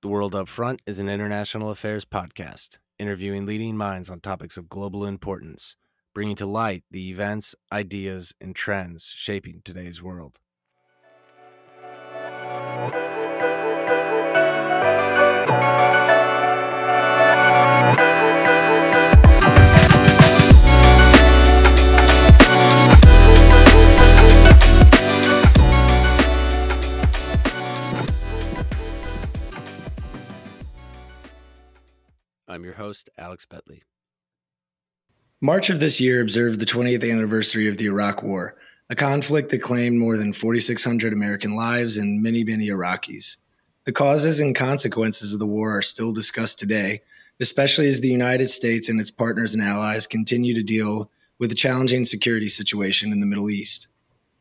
The World Upfront is an international affairs podcast, interviewing leading minds on topics of global importance, bringing to light the events, ideas, and trends shaping today's world. Your host, Alex Bentley. March of this year observed the 20th anniversary of the Iraq War, a conflict that claimed more than 4,600 American lives and many, many Iraqis. The causes and consequences of the war are still discussed today, especially as the United States and its partners and allies continue to deal with the challenging security situation in the Middle East.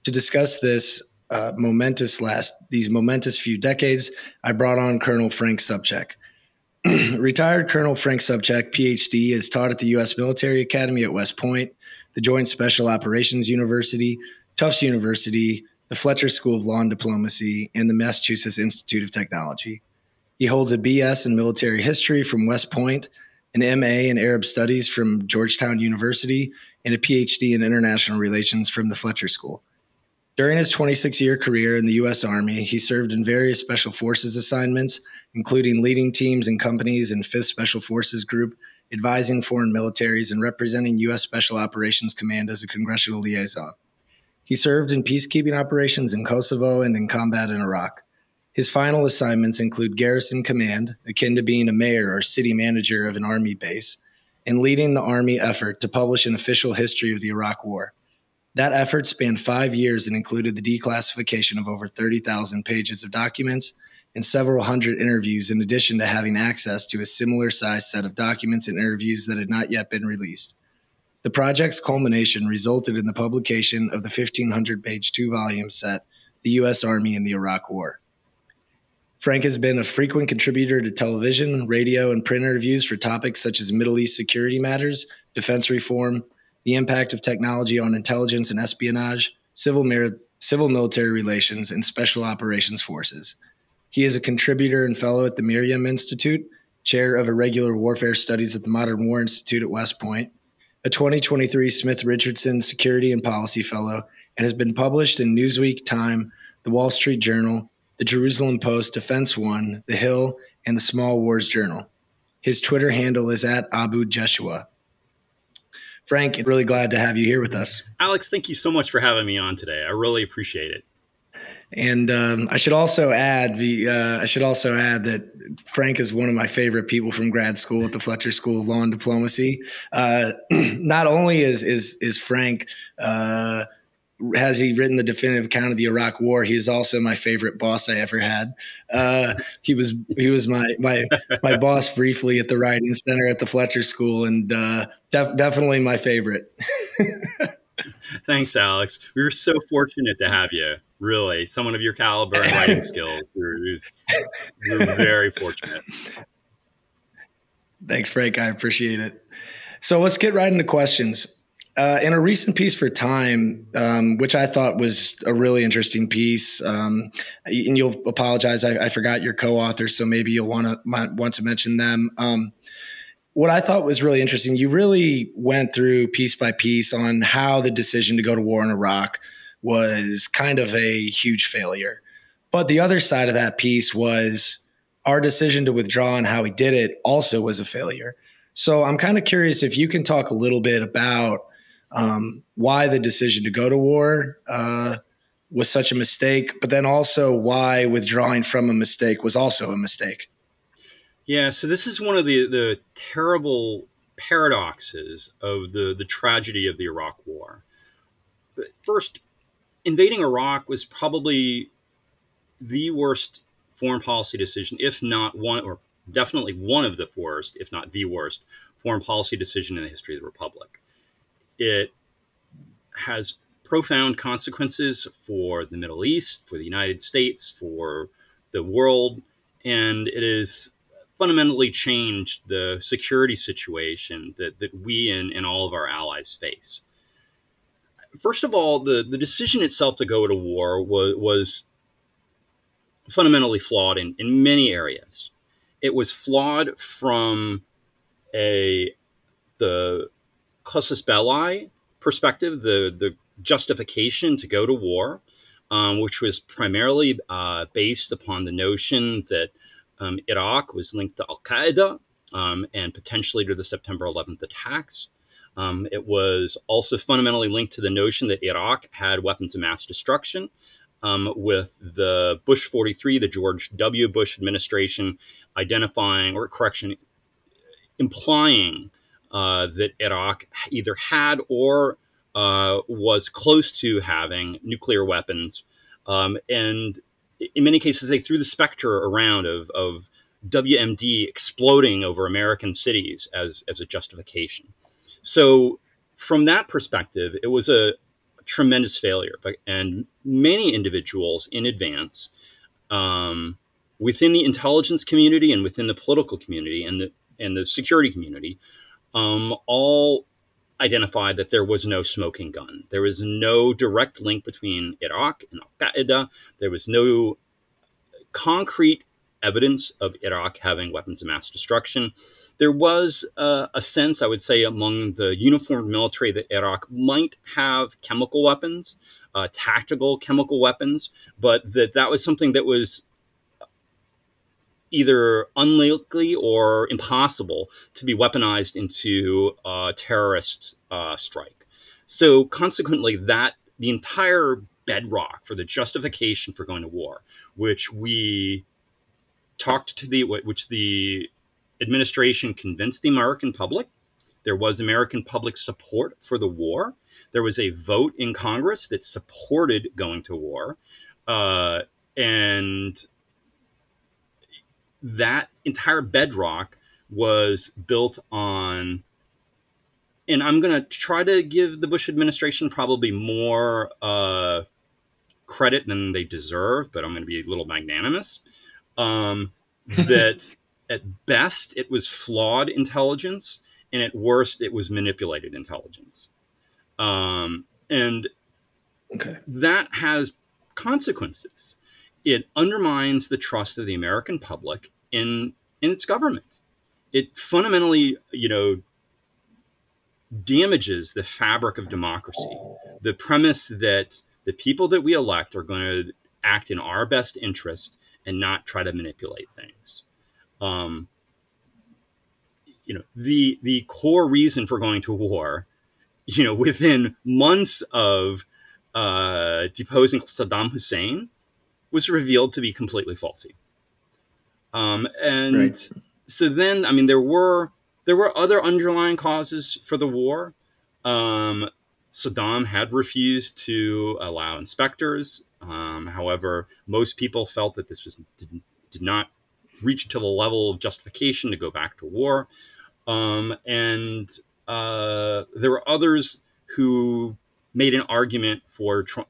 To discuss this uh, momentous last these momentous few decades, I brought on Colonel Frank Sobchak. Retired Colonel Frank Sobchak, PhD, is taught at the U.S. Military Academy at West Point, the Joint Special Operations University, Tufts University, the Fletcher School of Law and Diplomacy, and the Massachusetts Institute of Technology. He holds a BS in military history from West Point, an MA in Arab Studies from Georgetown University, and a PhD in International Relations from the Fletcher School. During his 26 year career in the U.S. Army, he served in various Special Forces assignments, including leading teams and companies in 5th Special Forces Group, advising foreign militaries, and representing U.S. Special Operations Command as a congressional liaison. He served in peacekeeping operations in Kosovo and in combat in Iraq. His final assignments include garrison command, akin to being a mayor or city manager of an army base, and leading the army effort to publish an official history of the Iraq War. That effort spanned five years and included the declassification of over 30,000 pages of documents and several hundred interviews, in addition to having access to a similar sized set of documents and interviews that had not yet been released. The project's culmination resulted in the publication of the 1,500 page two volume set, The U.S. Army in the Iraq War. Frank has been a frequent contributor to television, radio, and print interviews for topics such as Middle East security matters, defense reform, the impact of technology on intelligence and espionage, civil, mir- civil military relations, and special operations forces. He is a contributor and fellow at the Miriam Institute, chair of irregular warfare studies at the Modern War Institute at West Point, a 2023 Smith Richardson Security and Policy Fellow, and has been published in Newsweek, Time, The Wall Street Journal, The Jerusalem Post, Defense One, The Hill, and the Small Wars Journal. His Twitter handle is at Abu Jeshua. Frank, really glad to have you here with us. Alex, thank you so much for having me on today. I really appreciate it. And um, I should also add, the, uh, I should also add that Frank is one of my favorite people from grad school at the Fletcher School of Law and Diplomacy. Uh, not only is is is Frank uh, has he written the definitive account of the Iraq War? He is also my favorite boss I ever had. Uh, he was he was my my my boss briefly at the Writing Center at the Fletcher School, and uh, def- definitely my favorite. Thanks, Alex. We were so fortunate to have you. Really, someone of your caliber and writing skills. We were, we were very fortunate. Thanks, Frank. I appreciate it. So let's get right into questions. Uh, in a recent piece for Time, um, which I thought was a really interesting piece, um, and you'll apologize, I, I, forgot your co-authors, so maybe you'll want to want to mention them. Um, what I thought was really interesting, you really went through piece by piece on how the decision to go to war in Iraq was kind of a huge failure. But the other side of that piece was our decision to withdraw and how we did it also was a failure. So I'm kind of curious if you can talk a little bit about um, why the decision to go to war uh, was such a mistake, but then also why withdrawing from a mistake was also a mistake. Yeah, so this is one of the the terrible paradoxes of the the tragedy of the Iraq War. First, invading Iraq was probably the worst foreign policy decision, if not one, or definitely one of the worst, if not the worst, foreign policy decision in the history of the Republic. It has profound consequences for the Middle East, for the United States, for the world, and it has fundamentally changed the security situation that, that we and, and all of our allies face. First of all, the, the decision itself to go to war was, was fundamentally flawed in, in many areas. it was flawed from a the casus belli perspective, the the justification to go to war, um, which was primarily uh, based upon the notion that um, Iraq was linked to Al Qaeda um, and potentially to the September 11th attacks. Um, it was also fundamentally linked to the notion that Iraq had weapons of mass destruction. Um, with the Bush 43, the George W. Bush administration identifying, or correction, implying uh, that Iraq either had or uh, was close to having nuclear weapons. Um, and in many cases, they threw the specter around of, of WMD exploding over American cities as, as a justification. So, from that perspective, it was a, tremendous failure. And many individuals in advance, um, within the intelligence community and within the political community and the and the security community, um, all identified that there was no smoking gun. There was no direct link between Iraq and Al Qaeda. There was no concrete evidence of Iraq having weapons of mass destruction. There was uh, a sense, I would say, among the uniformed military that Iraq might have chemical weapons, uh, tactical chemical weapons, but that that was something that was either unlikely or impossible to be weaponized into a terrorist uh, strike. So consequently, that the entire bedrock for the justification for going to war, which we talked to the which the administration convinced the American public. There was American public support for the war. There was a vote in Congress that supported going to war, uh, and that entire bedrock was built on and i'm going to try to give the bush administration probably more uh, credit than they deserve but i'm going to be a little magnanimous um, that at best it was flawed intelligence and at worst it was manipulated intelligence um, and okay. that has consequences it undermines the trust of the American public in in its government. It fundamentally, you know, damages the fabric of democracy. The premise that the people that we elect are going to act in our best interest and not try to manipulate things. Um, you know, the the core reason for going to war, you know, within months of uh, deposing Saddam Hussein, was revealed to be completely faulty. Um, and right. so then, I mean, there were there were other underlying causes for the war. Um, Saddam had refused to allow inspectors. Um, however, most people felt that this was did, did, not reach to the level of justification to go back to war. Um, and uh, there were others who made an argument for tr-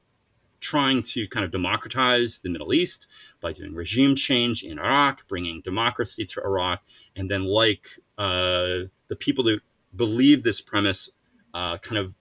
trying to kind of democratize the Middle East by doing regime change in Iraq, bringing democracy to Iraq, and then, like uh, the people that believed this premise, uh, kind of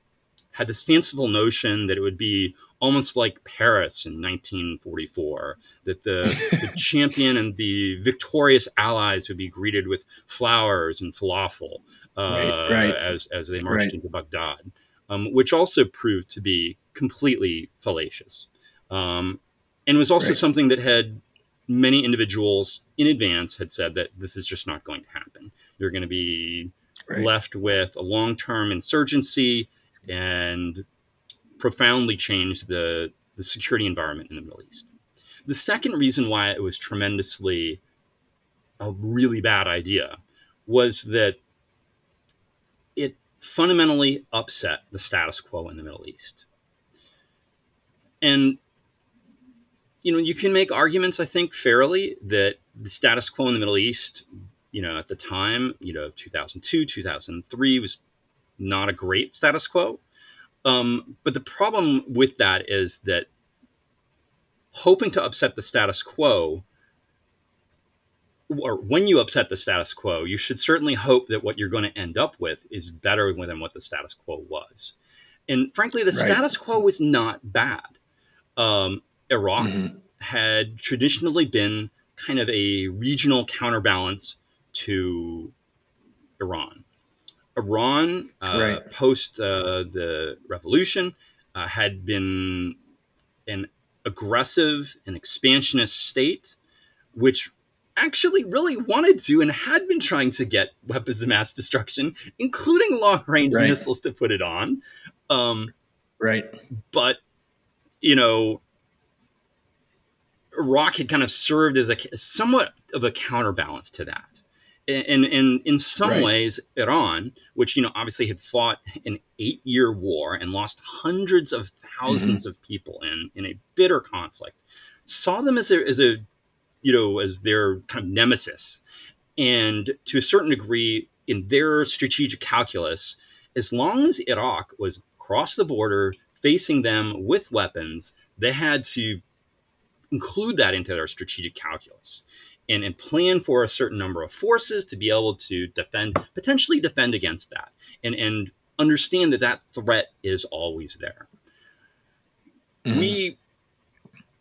had this fanciful notion that it would be almost like Paris in 1944, that the, the champion and the victorious allies would be greeted with flowers and falafel uh, right, right. as as they marched right. into Baghdad um, which also proved to be completely fallacious. Um, and was also right. something that had many individuals in advance had said that this is just not going to happen. You're going to be right. left with a long term insurgency and profoundly change the, the security environment in the Middle East. The second reason why it was tremendously a really bad idea was that it fundamentally upset the status quo in the Middle East. And you know, you can make arguments, I think, fairly that the status quo in the Middle East, you know, at the time, you know, 2002, 2003 was not a great status quo. Um, but the problem with that is that hoping to upset the status quo or when you upset the status quo, you should certainly hope that what you're going to end up with is better than what the status quo was. And frankly, the right. status quo was not bad. Um, Iraq mm-hmm. had traditionally been kind of a regional counterbalance to Iran. Iran, uh, Right. post uh, the revolution, uh, had been an aggressive and expansionist state, which actually really wanted to and had been trying to get weapons of mass destruction, including long range Right. missiles to put it on. Um, Right. but you know Iraq had kind of served as a somewhat of a counterbalance to that. And, and in some Right. ways, Iran, which you know obviously had fought an eight-year war and lost hundreds of 1000s mm-hmm. of people in in a bitter conflict, saw them as a as a you know as their kind of nemesis, and to a certain degree, in their strategic calculus, as long as Iraq was across the border facing them with weapons, they had to include that into their strategic calculus and, and plan for a certain number of forces to be able to defend, potentially defend against that, and, and understand that that threat is always there. Mhm. We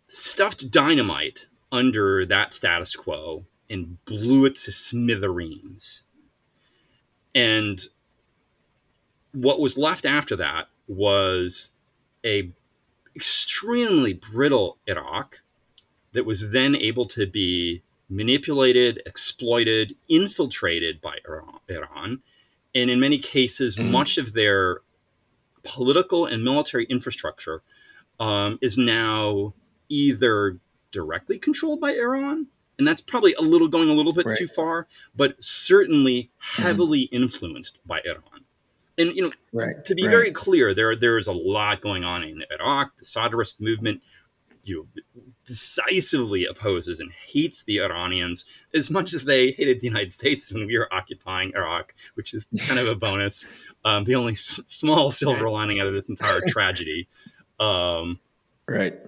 stuffed dynamite under that status quo and blew it to smithereens. And what was left after that was a extremely brittle Iraq that was then able to be manipulated, exploited, infiltrated by Iran, and in many cases, Mhm. much of their political and military infrastructure um, is now either directly controlled by Iran, and that's probably a little going a little bit Right. too far, but certainly heavily influenced by Iran. And you know, Right. to be right. very clear, there there is a lot going on in Iraq. The Sadrist movement, you know, decisively opposes and hates the Iranians as much as they hated the United States when we were occupying Iraq, which is kind of a bonus. Um, the only s- small silver lining out of this entire tragedy. Um, Right.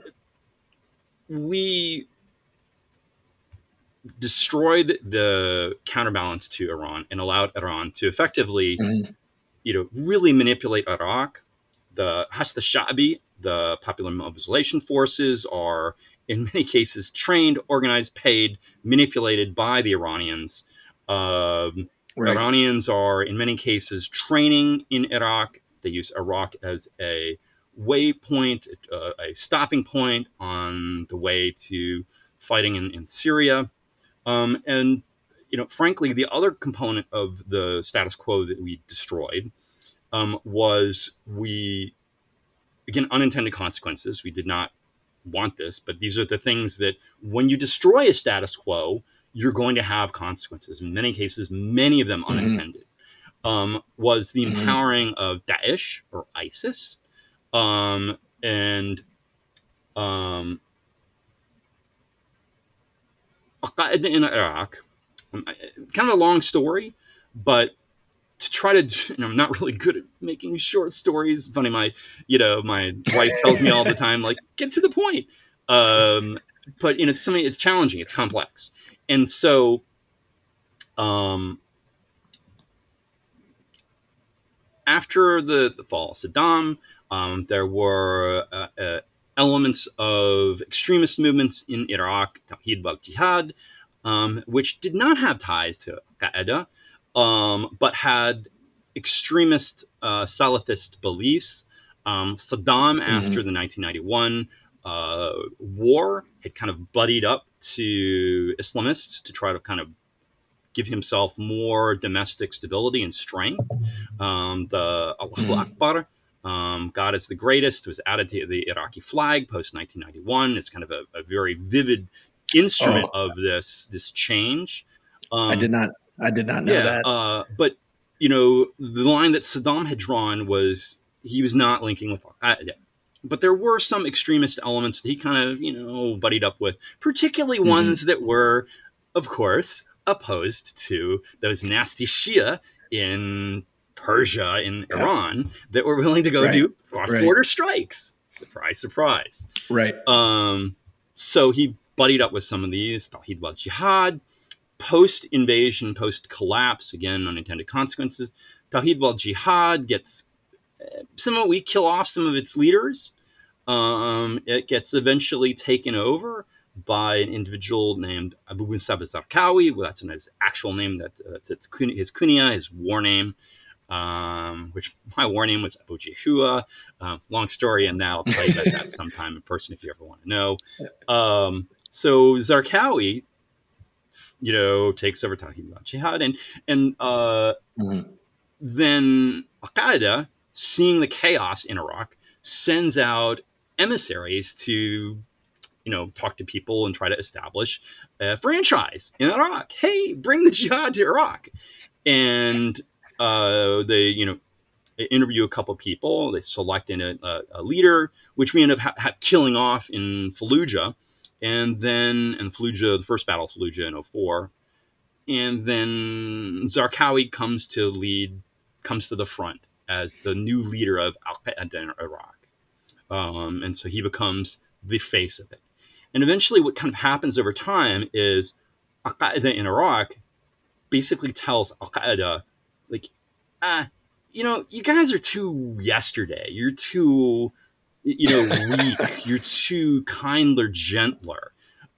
we destroyed the counterbalance to Iran and allowed Iran to effectively Mhm. You know, really manipulate Iraq. The Hashd Sha'bi, the Popular Mobilization Forces, are in many cases trained, organized, paid, manipulated by the Iranians. Um, Right. Iranians are in many cases training in Iraq. They use Iraq as a waypoint, uh, a stopping point on the way to fighting in, in Syria. Um, and, you know, frankly, the other component of the status quo that we destroyed um, was we, again, unintended consequences. We did not want this, but these are the things that when you destroy a status quo, you're going to have consequences. In many cases, many of them Mhm. unintended. Um, was the Mhm. empowering of Daesh or ISIS, um, and um, in Iraq. Kind of a long story, but to try to, do- and I'm not really good at making short stories. Funny, my, you know, my wife tells me all the time, like, get to the point. Um, but you know, it's something. It's challenging. It's complex, and so, um, after the, the fall of Saddam, um, there were uh, uh, elements of extremist movements in Iraq, Tawhid wal Jihad, um, which did not have ties to Qaeda, um, but had extremist uh, Salafist beliefs. Um, Saddam, after the 1991 uh, war, had kind of buddied up to Islamists to try to kind of give himself more domestic stability and strength. Um, the Allahu Mhm. Akbar, um, God is the greatest, was added to the Iraqi flag post 1991. It's kind of a, a very vivid instrument of this this change. Um, I did not. I did not know yeah, that. Uh, but you know, the line that Saddam had drawn was he was not linking with Al Qaeda. But there were some extremist elements that he kind of, you know, buddied up with, particularly Mhm. ones that were, of course, opposed to those nasty Shia in Persia, in Yeah. Iran, that were willing to go Right. do cross border strikes. Surprise, surprise. right. Um, so he buddied up with some of these, Tawhid wal Jihad, post invasion, post collapse, again, unintended consequences. Tawhid wal Jihad gets uh, somewhat, we kill off some of its leaders. Um, it gets eventually taken over by an individual named Abu Musab Zarqawi. Well, that's his actual name. That, uh, that's his kunya, his war name, um, which my war name was Abu Jehua. Uh, long story, and now I'll tell you about that sometime in person if you ever want to know. Um, so Zarqawi, you know, takes over talking about jihad, and and uh, mm-hmm. then Al Qaeda, seeing the chaos in Iraq, sends out emissaries to you know, talk to people and try to establish a franchise in Iraq. Hey, bring the jihad to Iraq. And uh, they, you know, interview a couple people. They select in a, a, leader, which we end up ha- ha- killing off in Fallujah. And then in Fallujah, the first battle of Fallujah in 04. And then Zarqawi comes to lead, comes to the front as the new leader of Al Qaeda in Iraq. Um, and so he becomes the face of it. And eventually, what kind of happens over time is Al Qaeda in Iraq basically tells Al Qaeda, like, ah, you know, you guys are too yesterday. You're too, you know, weak. You're too kinder, gentler.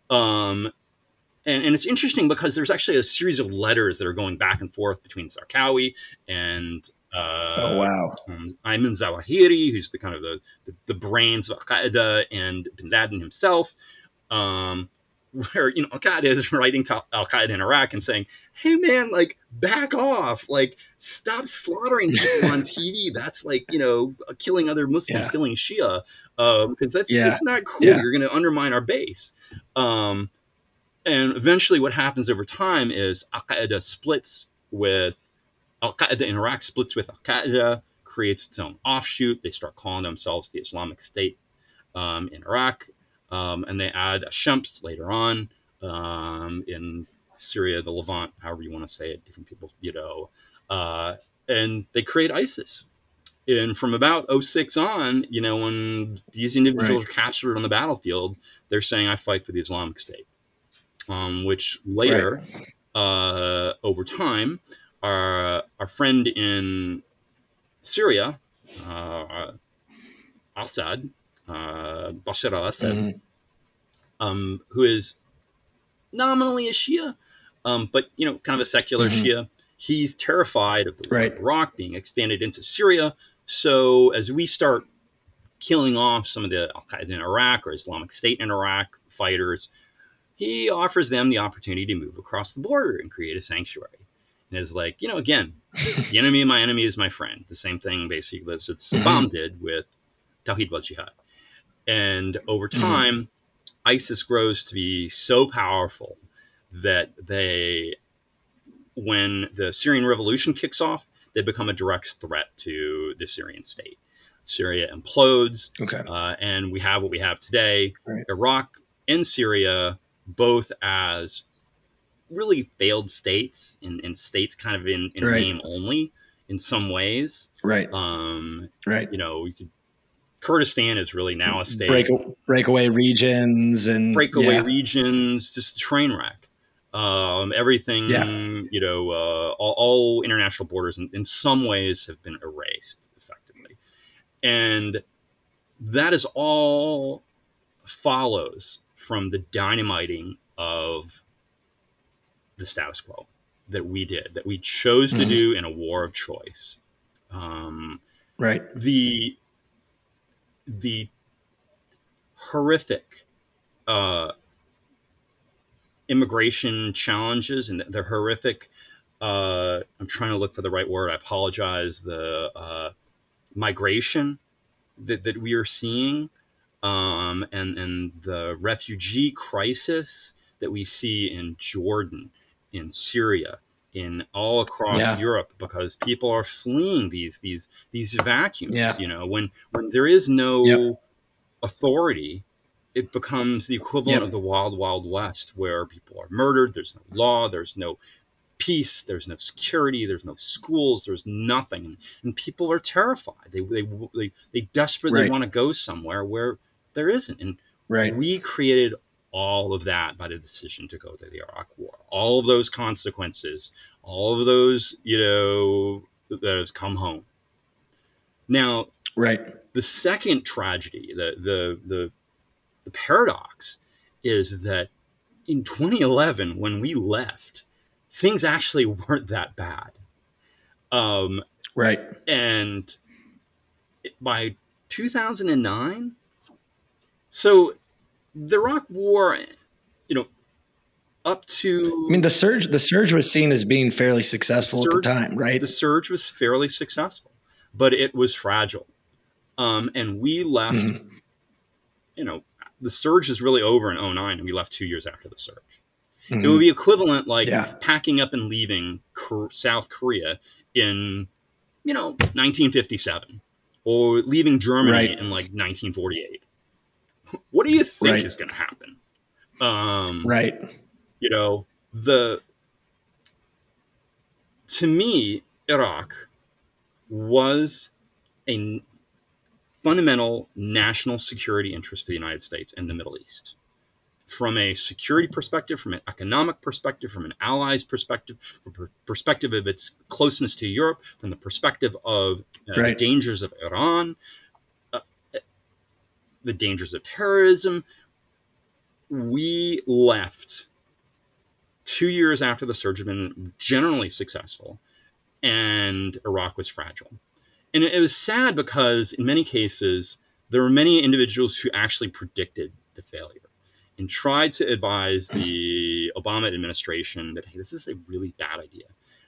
Um, and, and it's interesting because there's actually a series of letters that are going back and forth between Zarqawi and uh, oh wow! Um, Ayman Zawahiri, who's the kind of the, the, the brains of Al Qaeda, and Bin Laden himself, um, where you know Al Qaeda is writing to Al Qaeda in Iraq and saying, "Hey man, like back off, like stop slaughtering people on TV. That's like you know killing other Muslims, yeah. killing Shia, because um, that's yeah. just not cool. Yeah. You're going to undermine our base." Um, and eventually, what happens over time is Al Qaeda splits with Al Qaeda in Iraq splits with Al Qaeda, creates its own offshoot. They start calling themselves the Islamic State um, in Iraq. Um, and they add Shams later on um, in Syria, the Levant, however you want to say it, different people, you know. Uh, and they create ISIS. And from about 06 on, you know, when these individuals right. are captured on the battlefield, they're saying, I fight for the Islamic State. Um, which later, right. uh, over time, our, our friend in Syria, uh, Assad, uh, Bashar al-Assad, mm-hmm. um, who is nominally a Shia, um, but you know, kind of a secular mm-hmm. Shia. He's terrified of the right. Iraq being expanded into Syria. So as we start killing off some of the Al Qaeda in Iraq or Islamic State in Iraq fighters, he offers them the opportunity to move across the border and create a sanctuary. And it's like, you know, again, the enemy of my enemy is my friend. The same thing basically that Saddam mm-hmm. did with Tawhid wal Jihad. And over mm-hmm. time, mm-hmm. ISIS grows to be so powerful that they, when the Syrian revolution kicks off, they become a direct threat to the Syrian state. Syria implodes, okay. uh, and we have what we have today. Right. Iraq and Syria, both as really failed states and, and states kind of in, in right. name only in some ways. Right. Um, right. You know, you could Kurdistan is really now a state. Break, breakaway regions and breakaway yeah. regions, just train wreck. Um, everything, yeah. you know, uh, all, all, international borders in, in some ways have been erased effectively. And that is all follows from the dynamiting of the status quo that we did, that we chose mm-hmm. to do in a war of choice. Um, right. The the horrific uh, immigration challenges and the horrific uh, i'm trying to look for the right word i apologize the uh, migration that, that we are seeing um, and, and the refugee crisis that we see in jordan in syria in all across yeah. Europe because people are fleeing these these these vacuums. Yeah. You know, when when there is no yep. authority, it becomes the equivalent yep. of the wild wild west, where people are murdered. There's no law. There's no peace. There's no security. There's no schools. There's nothing, and people are terrified. They they they, they desperately right. want to go somewhere where there isn't. And right. we created all of that by the decision to go to the Iraq War. All of those consequences, all of those, you know, that has come home. Now, right. The second tragedy, the the the, the paradox, is that in 2011, when we left, things actually weren't that bad. Um, right. And by 2009, so the Iraq War, you know, up to I mean the surge the surge was seen as being fairly successful surge, at the time, right? The surge was fairly successful, but it was fragile. Um, and we left, mm-hmm. you know, the surge is really over in 09 and we left two years after the surge. Mm-hmm. It would be equivalent like yeah. packing up and leaving South Korea in, you know, 1957 or leaving Germany right. in like 1948. What do you think right. is going to happen? Um, right. You know, the to me, Iraq was a fundamental national security interest for the United States and the Middle East. From a security perspective, from an economic perspective, from an allies perspective, from the perspective of its closeness to Europe, from the perspective of uh, right. the dangers of Iran, the dangers of terrorism, we left two years after the surge had been generally successful, and Iraq was fragile and it was sad because in many cases there were many individuals who actually predicted the failure and tried to advise the Obama administration that hey, this is a really bad idea.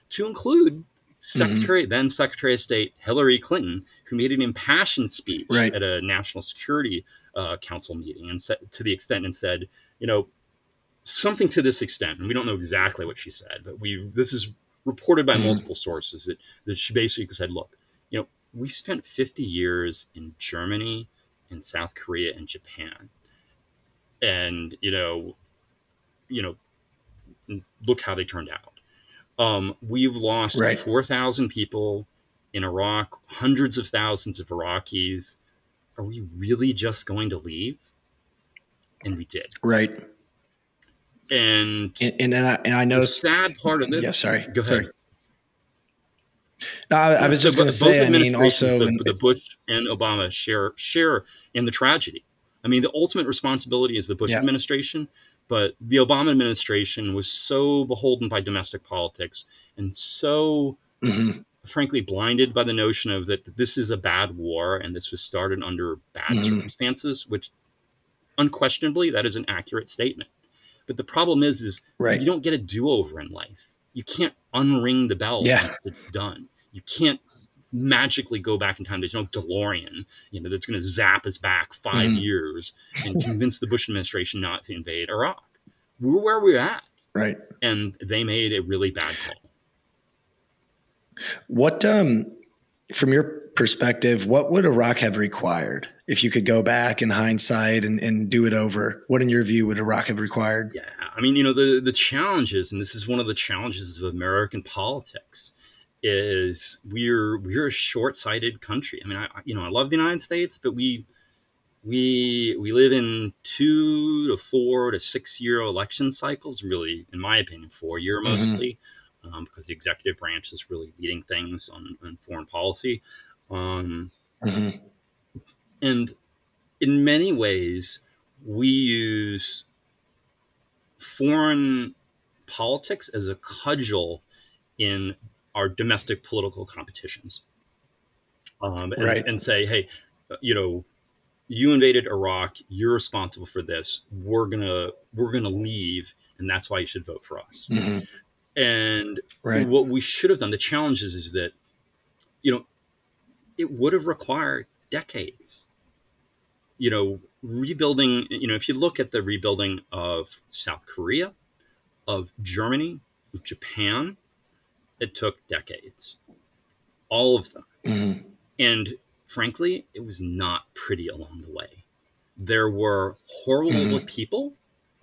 To include Secretary, mm-hmm. then Secretary of State Hillary Clinton, who made an impassioned speech right. at a National Security uh, Council meeting, and said, to the extent and said, you know, something to this extent, and we don't know exactly what she said, but we this is reported by mm-hmm. multiple sources that, that she basically said, look, you know, we spent 50 years in Germany and South Korea and Japan. And, you know, you know, look how they turned out. Um, we've lost right. 4,000 people in Iraq, hundreds of thousands of Iraqis. Are we really just going to leave? And we did. Right. And and, and, I, and I know the sad part of this. Yeah, sorry. Go ahead. Sorry. No, I, I was so just going to say. I mean, also the, the Bush and Obama share share in the tragedy. I mean, the ultimate responsibility is the Bush yeah. administration, but the Obama administration was so beholden by domestic politics and so, mm-hmm. frankly, blinded by the notion of that this is a bad war and this was started under bad mm-hmm. circumstances, which unquestionably that is an accurate statement. But the problem is, is right. you don't get a do over in life. You can't unring the bell yeah. once it's done you can't magically go back in time. There's no DeLorean, you know, that's going to zap us back 5 mm years and convince the Bush administration not to invade Iraq. We're where we're at, right? And they made a really bad call. What, um, from your perspective, what would Iraq have required if you could go back in hindsight and, and do it over? What, in your view, would Iraq have required? Yeah, I mean, you know, the the challenges, and this is one of the challenges of American politics is we're we're a short-sighted country. I mean, I you know I love the United States, but we we we live in two to four to six year election cycles. Really, in my opinion, four year mm-hmm. mostly, mm-hmm. um, because the executive branch is really leading things on, on foreign policy. Um, mm-hmm. And in many ways, we use foreign politics as a cudgel in our domestic political competitions um, and, right. and say, hey, you know, you invaded Iraq. You're responsible for this. We're gonna we're gonna leave, and that's why you should vote for us. Mm-hmm. And right. what we should have done, the challenge is, is that, you know, it would have required decades. You know, rebuilding. You know, if you look at the rebuilding of South Korea, of Germany, of Japan, it took decades, all of them. Mm-hmm. And frankly, it was not pretty along the way. There were horrible mm-hmm. people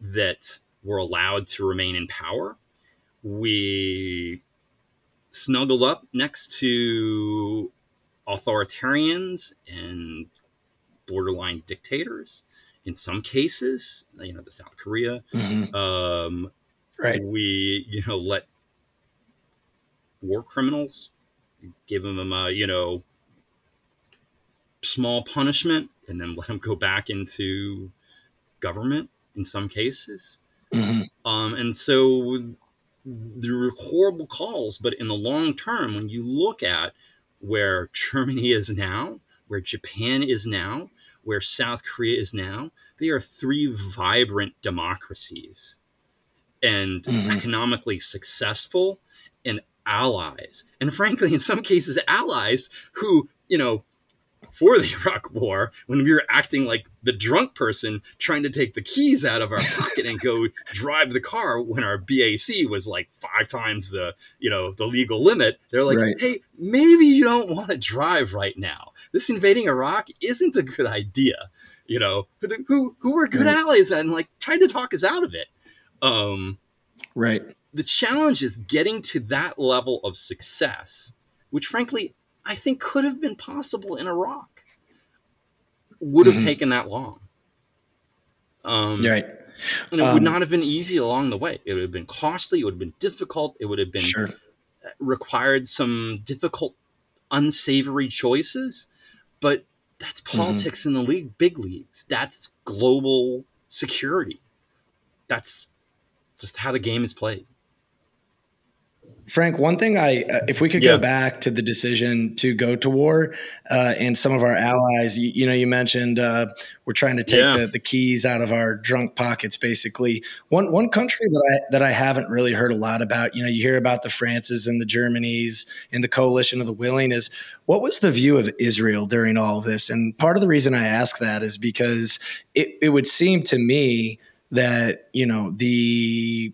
that were allowed to remain in power. We snuggled up next to authoritarians and borderline dictators. In some cases, you know, the South Korea, mm-hmm. um, right? We, you know, let war criminals, give them a you know small punishment, and then let them go back into government in some cases. Mm-hmm. Um, and so there were horrible calls, but in the long term, when you look at where Germany is now, where Japan is now, where South Korea is now, they are three vibrant democracies and mm-hmm. economically successful and allies. And frankly, in some cases, allies who, you know, for the Iraq War when we were acting like the drunk person trying to take the keys out of our pocket and go drive the car when our BAC was like five times the you know the legal limit. They're like, right. hey, maybe you don't want to drive right now. This invading Iraq isn't a good idea. You know, who who were good right. allies and like tried to talk us out of it. Um, right. The challenge is getting to that level of success, which frankly I think could have been possible in Iraq. Would have mm-hmm. taken that long. Um, right. And it um, would not have been easy along the way. It would have been costly. It would have been difficult. It would have been sure. required some difficult, unsavory choices. But that's mm-hmm. politics mm-hmm. in the league, big leagues. That's global security. That's just how the game is played. Frank, one thing I, uh, if we could yeah. go back to the decision to go to war uh, and some of our allies, you, you know, you mentioned uh, we're trying to take yeah. the, the, keys out of our drunk pockets, basically. One one country that I that I haven't really heard a lot about, you know, you hear about the Frances and the Germanys and the coalition of the willing. Is what was the view of Israel during all of this? And part of the reason I ask that is because it, it would seem to me that you know the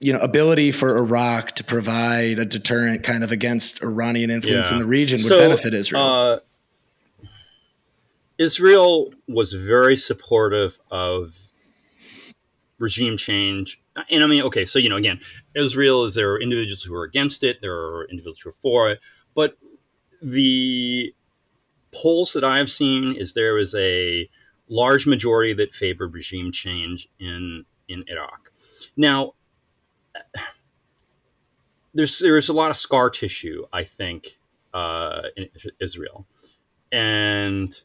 you know ability for Iraq to provide a deterrent kind of against Iranian influence yeah. in the region would so, benefit Israel. Uh, Israel was very supportive of regime change. And I mean, okay, so you know, again, Israel is there are individuals who are against it, there are individuals who are for it, but the polls that I've seen is there is a large majority that favored regime change in in Iraq. Now, there's there's a lot of scar tissue, I think, uh, in Israel, and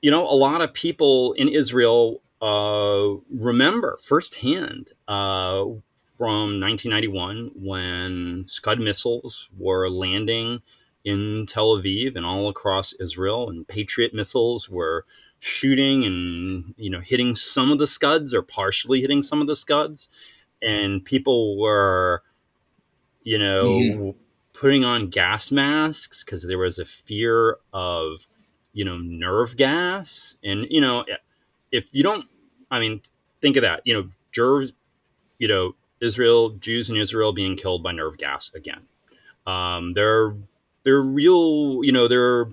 you know, a lot of people in Israel uh, remember firsthand uh, from 1991 when Scud missiles were landing in Tel Aviv and all across Israel, and Patriot missiles were shooting and you know hitting some of the scuds or partially hitting some of the scuds and people were, you know, mm-hmm. putting on gas masks because there was a fear of, you know, nerve gas. And, you know, if you don't, I mean, think of that, you know, Jews, you know, Israel, Jews in Israel being killed by nerve gas again. Um, they're, they're real, you know, they're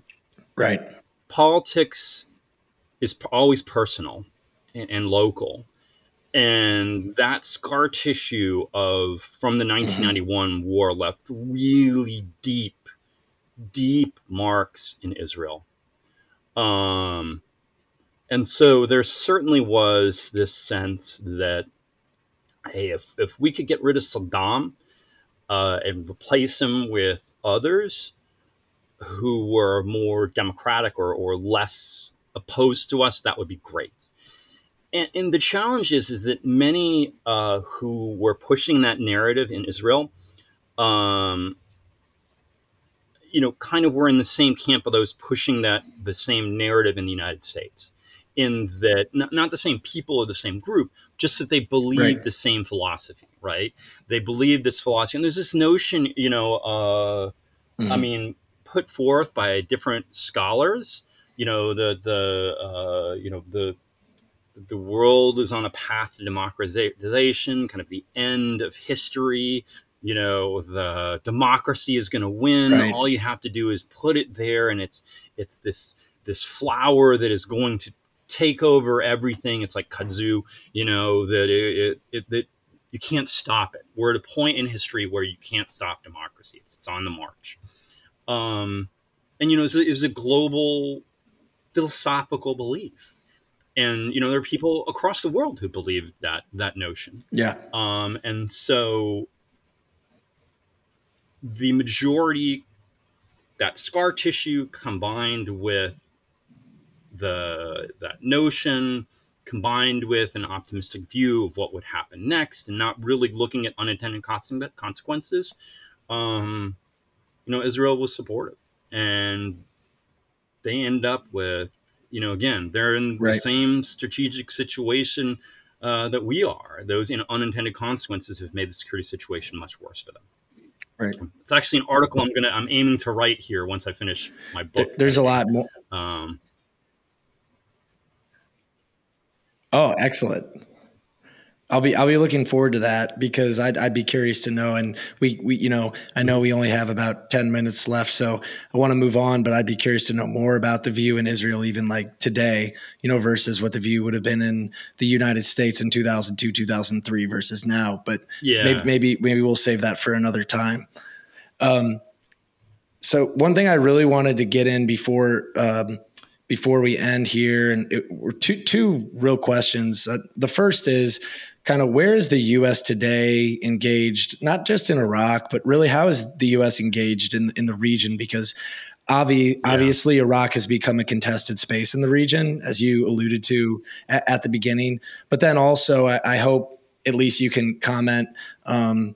right. Politics is always personal and, and local. And that scar tissue of from the 1991 war left really deep deep marks in israel. Um and so there certainly was this sense that hey if, if we could get rid of saddam uh, and replace him with others who were more democratic or, or less opposed to us that would be great and, and, the challenge is, is that many uh, who were pushing that narrative in Israel, um, you know, kind of were in the same camp of those pushing that the same narrative in the United States. In that, not, not the same people or the same group, just that they believe right. the same philosophy, right? They believe this philosophy, and there's this notion, you know, uh, mm-hmm. I mean, put forth by different scholars. You know, the the uh, you know the the world is on a path to democratization, kind of the end of history. You know, the democracy is going to win. Right. All you have to do is put it there, and it's it's this this flower that is going to take over everything. It's like kudzu, you know, that it, it, it that you can't stop it. We're at a point in history where you can't stop democracy. It's, it's on the march. Um, and you know, it's a, it's a global philosophical belief. And you know there are people across the world who believe that that notion. Yeah. Um and so the majority that scar tissue combined with the that notion combined with an optimistic view of what would happen next and not really looking at unintended consequences, um, you know, Israel was supportive. And they end up with, you know, again, they're in right. the same strategic situation uh, that we are. Those you know, unintended consequences have made the security situation much worse for them. Right. It's actually an article I'm gonna I'm aiming to write here once I finish my book. There's a lot more. Um, oh, excellent. I'll be I'll be looking forward to that because I'd I'd be curious to know. And we we you know I know we only have about ten minutes left, so I want to move on. But I'd be curious to know more about the view in Israel, even like today, you know, versus what the view would have been in the United States in two thousand two, two thousand three versus now. But yeah, maybe maybe maybe we'll save that for another time. Um, so one thing I really wanted to get in before um, before we end here, and it, were two two real questions. Uh, the first is kind of where is the U.S. today engaged, not just in Iraq, but really how is the U.S. engaged in in the region? Because obvi- yeah. obviously Iraq has become a contested space in the region, as you alluded to at, at the beginning. But then also, I, I, hope at least you can comment. Um,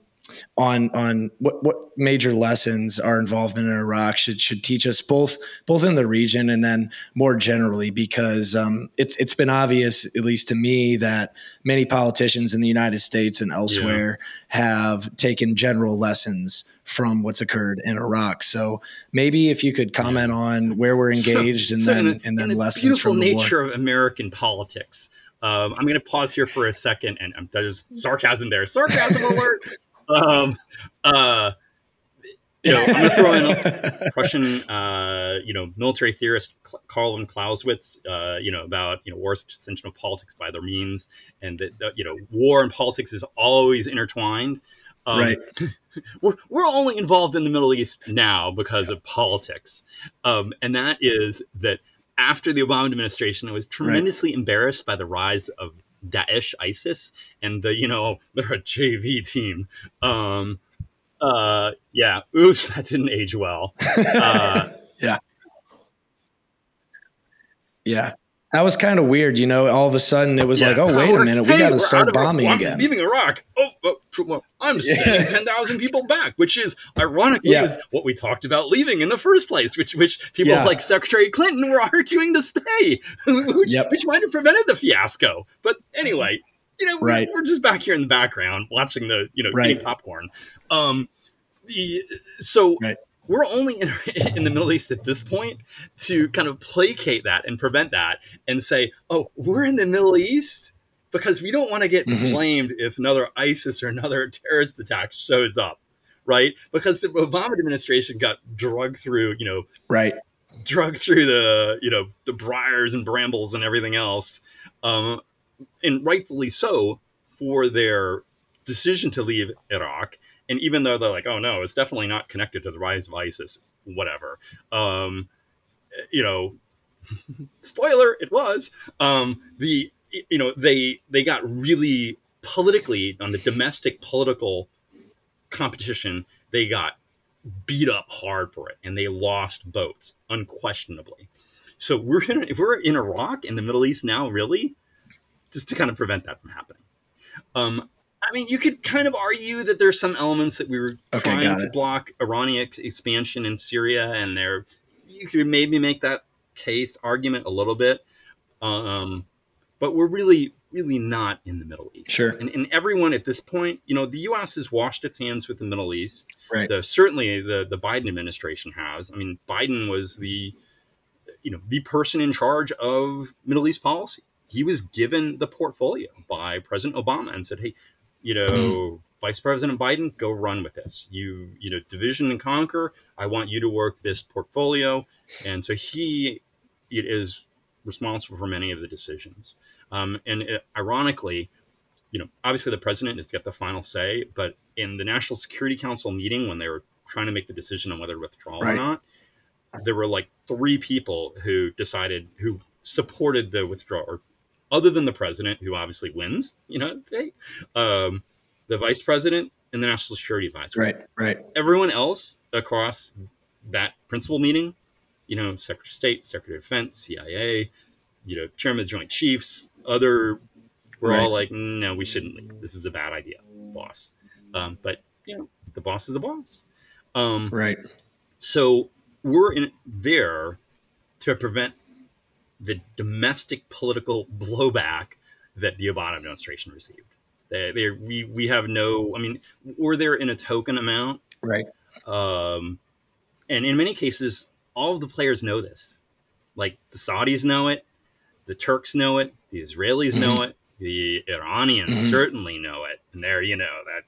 on on what what major lessons our involvement in Iraq should should teach us both both in the region and then more generally because um, it's it's been obvious at least to me that many politicians in the United States and elsewhere yeah. have taken general lessons from what's occurred in Iraq. So maybe if you could comment yeah. on where we're engaged so, and so then a, and then the lessons from the nature war. of American politics. Um, I'm going to pause here for a second, and um, there's sarcasm there. Sarcasm alert! Um, uh, you know, I'm going to throw in Prussian, uh, you know, military theorist Karl von Clausewitz, uh, you know, about you know war's extension of politics by their means, and that, that you know war and politics is always intertwined. Um, right. We're we're only involved in the Middle East now because of politics, um, and that is that after the Obama administration, I was tremendously right. embarrassed by the rise of Daesh, ISIS, and the you know they're a JV team. Um, uh, yeah, oops, that didn't age well. Uh, yeah, yeah. That was kind of weird, you know. All of a sudden, it was yeah. like, "Oh, wait a minute, we got to start bombing well, again." Leaving Iraq. Oh, oh I'm sending yeah. ten thousand people back, which is ironically yeah. is what we talked about leaving in the first place, which which people like Secretary Clinton were arguing to stay, which, yep. which might have prevented the fiasco. But anyway, you know, we're, right. we're just back here in the background watching the you know right. eating popcorn. Um, the so. Right we're only in, in, the Middle East at this point to kind of placate that and prevent that and say, oh, we're in the Middle East because we don't want to get mm-hmm. blamed if another ISIS or another terrorist attack shows up, right? Because the Obama administration got drugged through, you know, right, drugged through the, you know, the briars and brambles and everything else, um, and rightfully so for their decision to leave Iraq and even though they're like, oh no, it's definitely not connected to the rise of ISIS, whatever. Um, you know, spoiler, it was. Um, the you know they they got really politically on the domestic political competition. They got beat up hard for it, and they lost votes unquestionably. So we're in, if we're in Iraq in the Middle East now, really, just to kind of prevent that from happening. Um, I mean, you could kind of argue that there's some elements that we were okay, trying to block Iranian expansion in Syria, and there you could maybe make that case argument a little bit. Um, but we're really, really not in the Middle East. Sure. And, and everyone at this point, you know, the U.S. has washed its hands with the Middle East. Right. The, certainly, the the Biden administration has. I mean, Biden was the, you know, the person in charge of Middle East policy. He was given the portfolio by President Obama and said, "Hey, you know, mm. Vice President Biden, go run with this. You, you know, division and conquer. I want you to work this portfolio. And so he it is responsible for many of the decisions. Um, and it, ironically, you know, obviously the president has got the final say, but in the National Security Council meeting, when they were trying to make the decision on whether to withdraw right. or not, there were like three people who decided who supported the withdrawal or other than the president, who obviously wins, you know, um, the vice president and the national security advisor. Right, right. Everyone else across that principal meeting, you know, Secretary of State, Secretary of Defense, CIA, you know, Chairman of the Joint Chiefs, other we're Right. all like, no, we shouldn't leave. This is a bad idea, boss. Um, but you know, the boss is the boss. Um, Right. so we're in there to prevent the domestic political blowback that the Obama administration received. They, they, we, we have no, I mean, we're there in a token amount. Right. Um, and in many cases, all of the players know this. Like the Saudis know it, the Turks know it, the Israelis know it, the Iranians Mhm. certainly know it, and they're you know that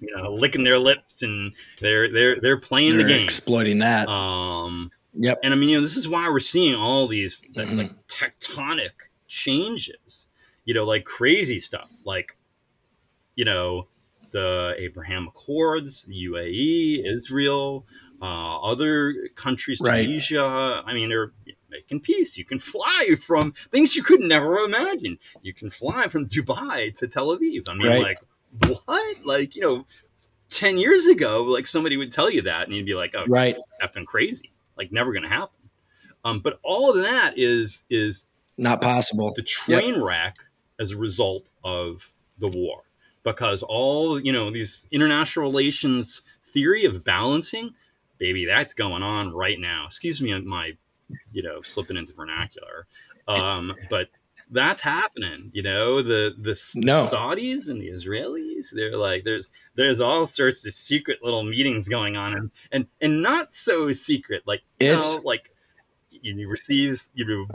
you know licking their lips and they're they're they're playing They're the game. exploiting that. Um, yep. and I mean, you know, this is why we're seeing all these like, like tectonic changes. You know, like crazy stuff, like you know the Abraham Accords, the UAE, Israel, uh, other countries, Right. Tunisia. I mean, they're making peace. You can fly from things you could never imagine. You can fly from Dubai to Tel Aviv. I mean, Right. like what? Like you know. 10 years ago, like somebody would tell you that, and you'd be like, oh, Right. effing crazy. Like never going to happen. Um, but all of that is is Not possible. the train wreck as a result of the war, because all you know these international relations theory of balancing, baby, that's going on right now. Excuse me, my you know slipping into vernacular, um, but that's happening. You know the the No. Saudis and the Israelis. They're like there's there's all sorts of secret little meetings going on, and and, and not so secret. Like you It's- know, like you, receives you know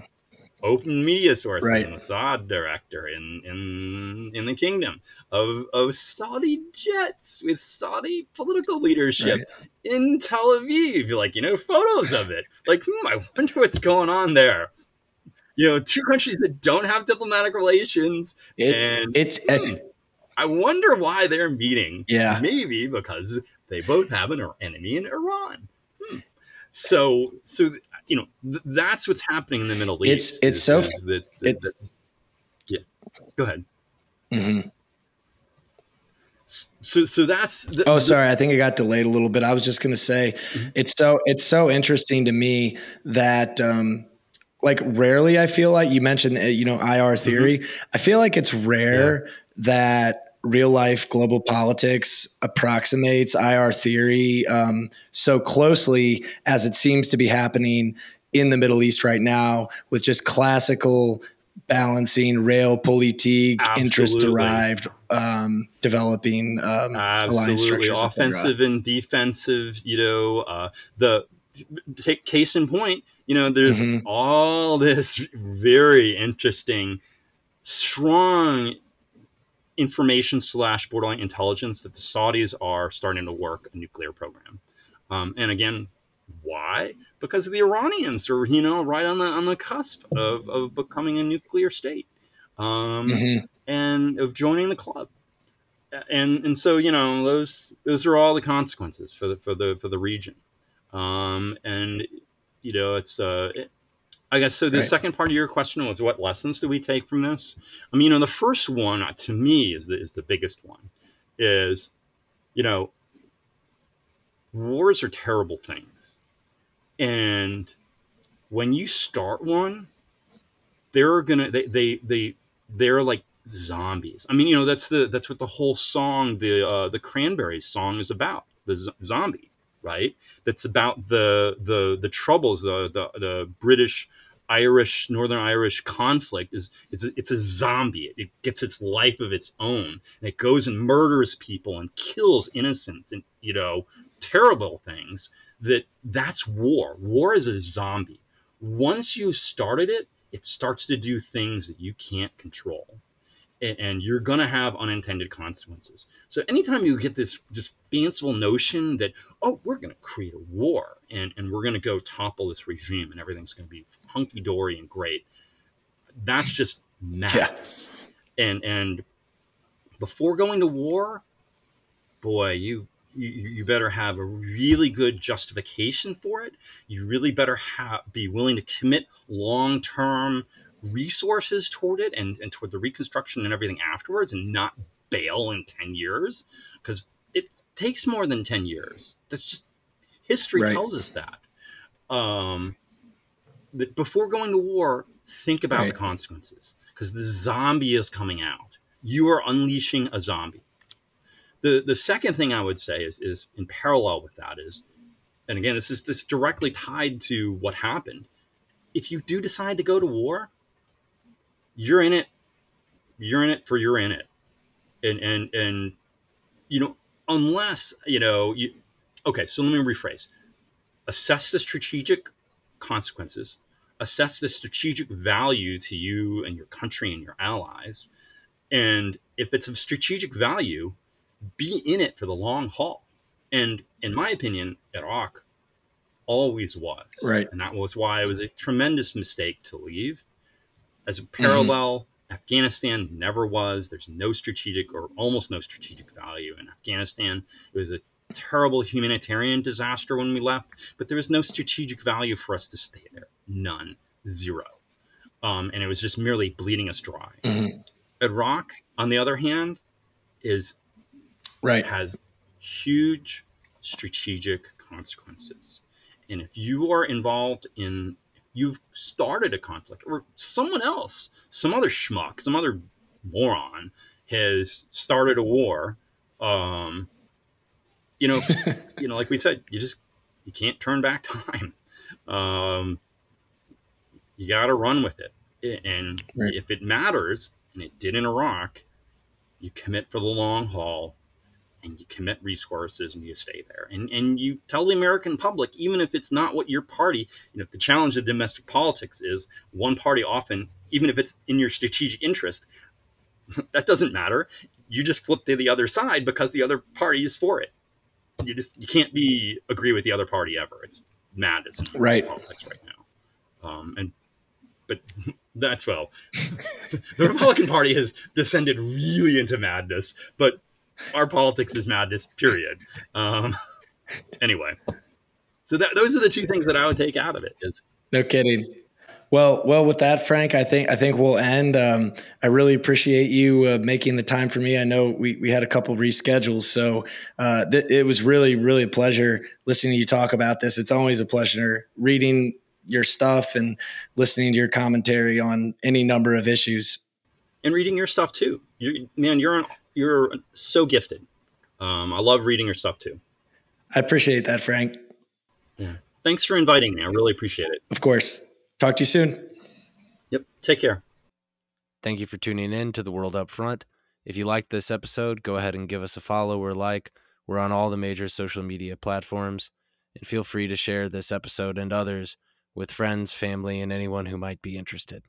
open media sources Right. and Saud director in in in the kingdom of of Saudi jets with Saudi political leadership in Tel Aviv. Like you know photos of it. Like hmm, I wonder what's going on there. You know, two countries that don't have diplomatic relations, It, and it's hmm, I wonder why they're meeting. yeah. Maybe because they both have an enemy in Iran. Hmm. So, so you know, th- that's what's happening in the Middle East. it's is- so- is that, that, it's- that- yeah. Go ahead. Mhm. So, so that's the, Oh, sorry. I think I got delayed a little bit. I was just going to say, Mhm. it's so it's so interesting to me that um, like rarely I feel like you mentioned uh, you know IR theory. I feel like it's rare that real life global politics approximates IR theory um, so closely as it seems to be happening in the Middle East right now with just classical balancing realpolitik interest derived um, developing um, alliance absolutely offensive and defensive. You know, uh, the take case in point. You know, there's Mhm. all this very interesting, strong information slash borderline intelligence that the Saudis are starting to work a nuclear program. Um, and again, why? Because the Iranians are, you know, right on the on the cusp of, of becoming a nuclear state. Um, Mhm. and of joining the club. And and so you know those those are all the consequences for the for the for the region. Um, and you know it's uh, it, I guess so. The Right. second part of your question was what lessons do we take from this? I mean, you know, the first one uh, to me is the is the biggest one. Is you know, wars are terrible things, and when you start one, they're gonna they they they they're like zombies. I mean, you know, that's the that's what the whole song, the uh, the Cranberries song, is about. The z- zombie, right? That's about the the the troubles, the the, the British. Irish Northern Irish conflict is it's a, it's a zombie. It, it gets its life of its own, and it goes and murders people and kills innocents, and you know terrible things. That that's war. War is a zombie. Once you started it, it starts to do things that you can't control and, you're going to have unintended consequences. So anytime you get this just fanciful notion that oh we're going to create a war and, and we're going to go topple this regime and everything's going to be hunky-dory and great that's just madness. And and before going to war boy you you, you better have a really good justification for it. You really better be willing to commit long term resources toward it and, and toward the reconstruction and everything afterwards and not bail in 10 years because it takes more than 10 years. That's just history Right. tells us that. Um, that before going to war, think about Right. the consequences because the zombie is coming out. You are unleashing a zombie. The the second thing I would say is is in parallel with that is, and again, this is this directly tied to what happened. If you do decide to go to war, you're in it. You're in it for you're in it, and and and you know unless you know you. Okay, so let me rephrase. Assess the strategic consequences assess the strategic value to you and your country and your allies. And if it's of strategic value, be in it for the long haul. And in my opinion, Iraq always was. Right. And that was why it was a tremendous mistake to leave. As a parallel, mm-hmm. Afghanistan never was. There's no strategic or almost no strategic value in Afghanistan. It was a terrible humanitarian disaster when we left, but there was no strategic value for us to stay there. None. Zero. Um, and it was just merely bleeding us dry. Mm-hmm. Iraq, on the other hand, is right has huge strategic consequences. And if you are involved in you've started a conflict or someone else, some other schmuck, some other moron has started a war, um, you know, you know, like we said, you just you can't turn back time. Um, you got to run with it, and right. if it matters, and it did in Iraq, you commit for the long haul, and you commit resources, and you stay there, and and you tell the American public, even if it's not what your party, you know, the challenge of domestic politics is one party often, even if it's in your strategic interest, that doesn't matter. You just flip to the other side because the other party is for it you just you can't be agree with the other party ever. It's madness in right. politics right now. Um, and but that's well, the Republican Party has descended really into madness, but our politics is madness. Period. Um, anyway, so that, those are the two things that I would take out of it. Is no kidding. Well, well, with that, Frank, I think I think we'll end. Um, I really appreciate you uh, making the time for me. I know we we had a couple reschedules, so uh, th- it was really really a pleasure listening to you talk about this. It's always a pleasure reading your stuff and listening to your commentary on any number of issues, and reading your stuff too. You, man, you're you're so gifted. Um, I love reading your stuff too. I appreciate that, Frank. Yeah. Thanks for inviting me. I really appreciate it. Of course. Talk to you soon. Yep. Take care. Thank you for tuning in to the World Upfront. If you liked this episode, go ahead and give us a follow or like. We're on all the major social media platforms. And feel free to share this episode and others with friends, family, and anyone who might be interested.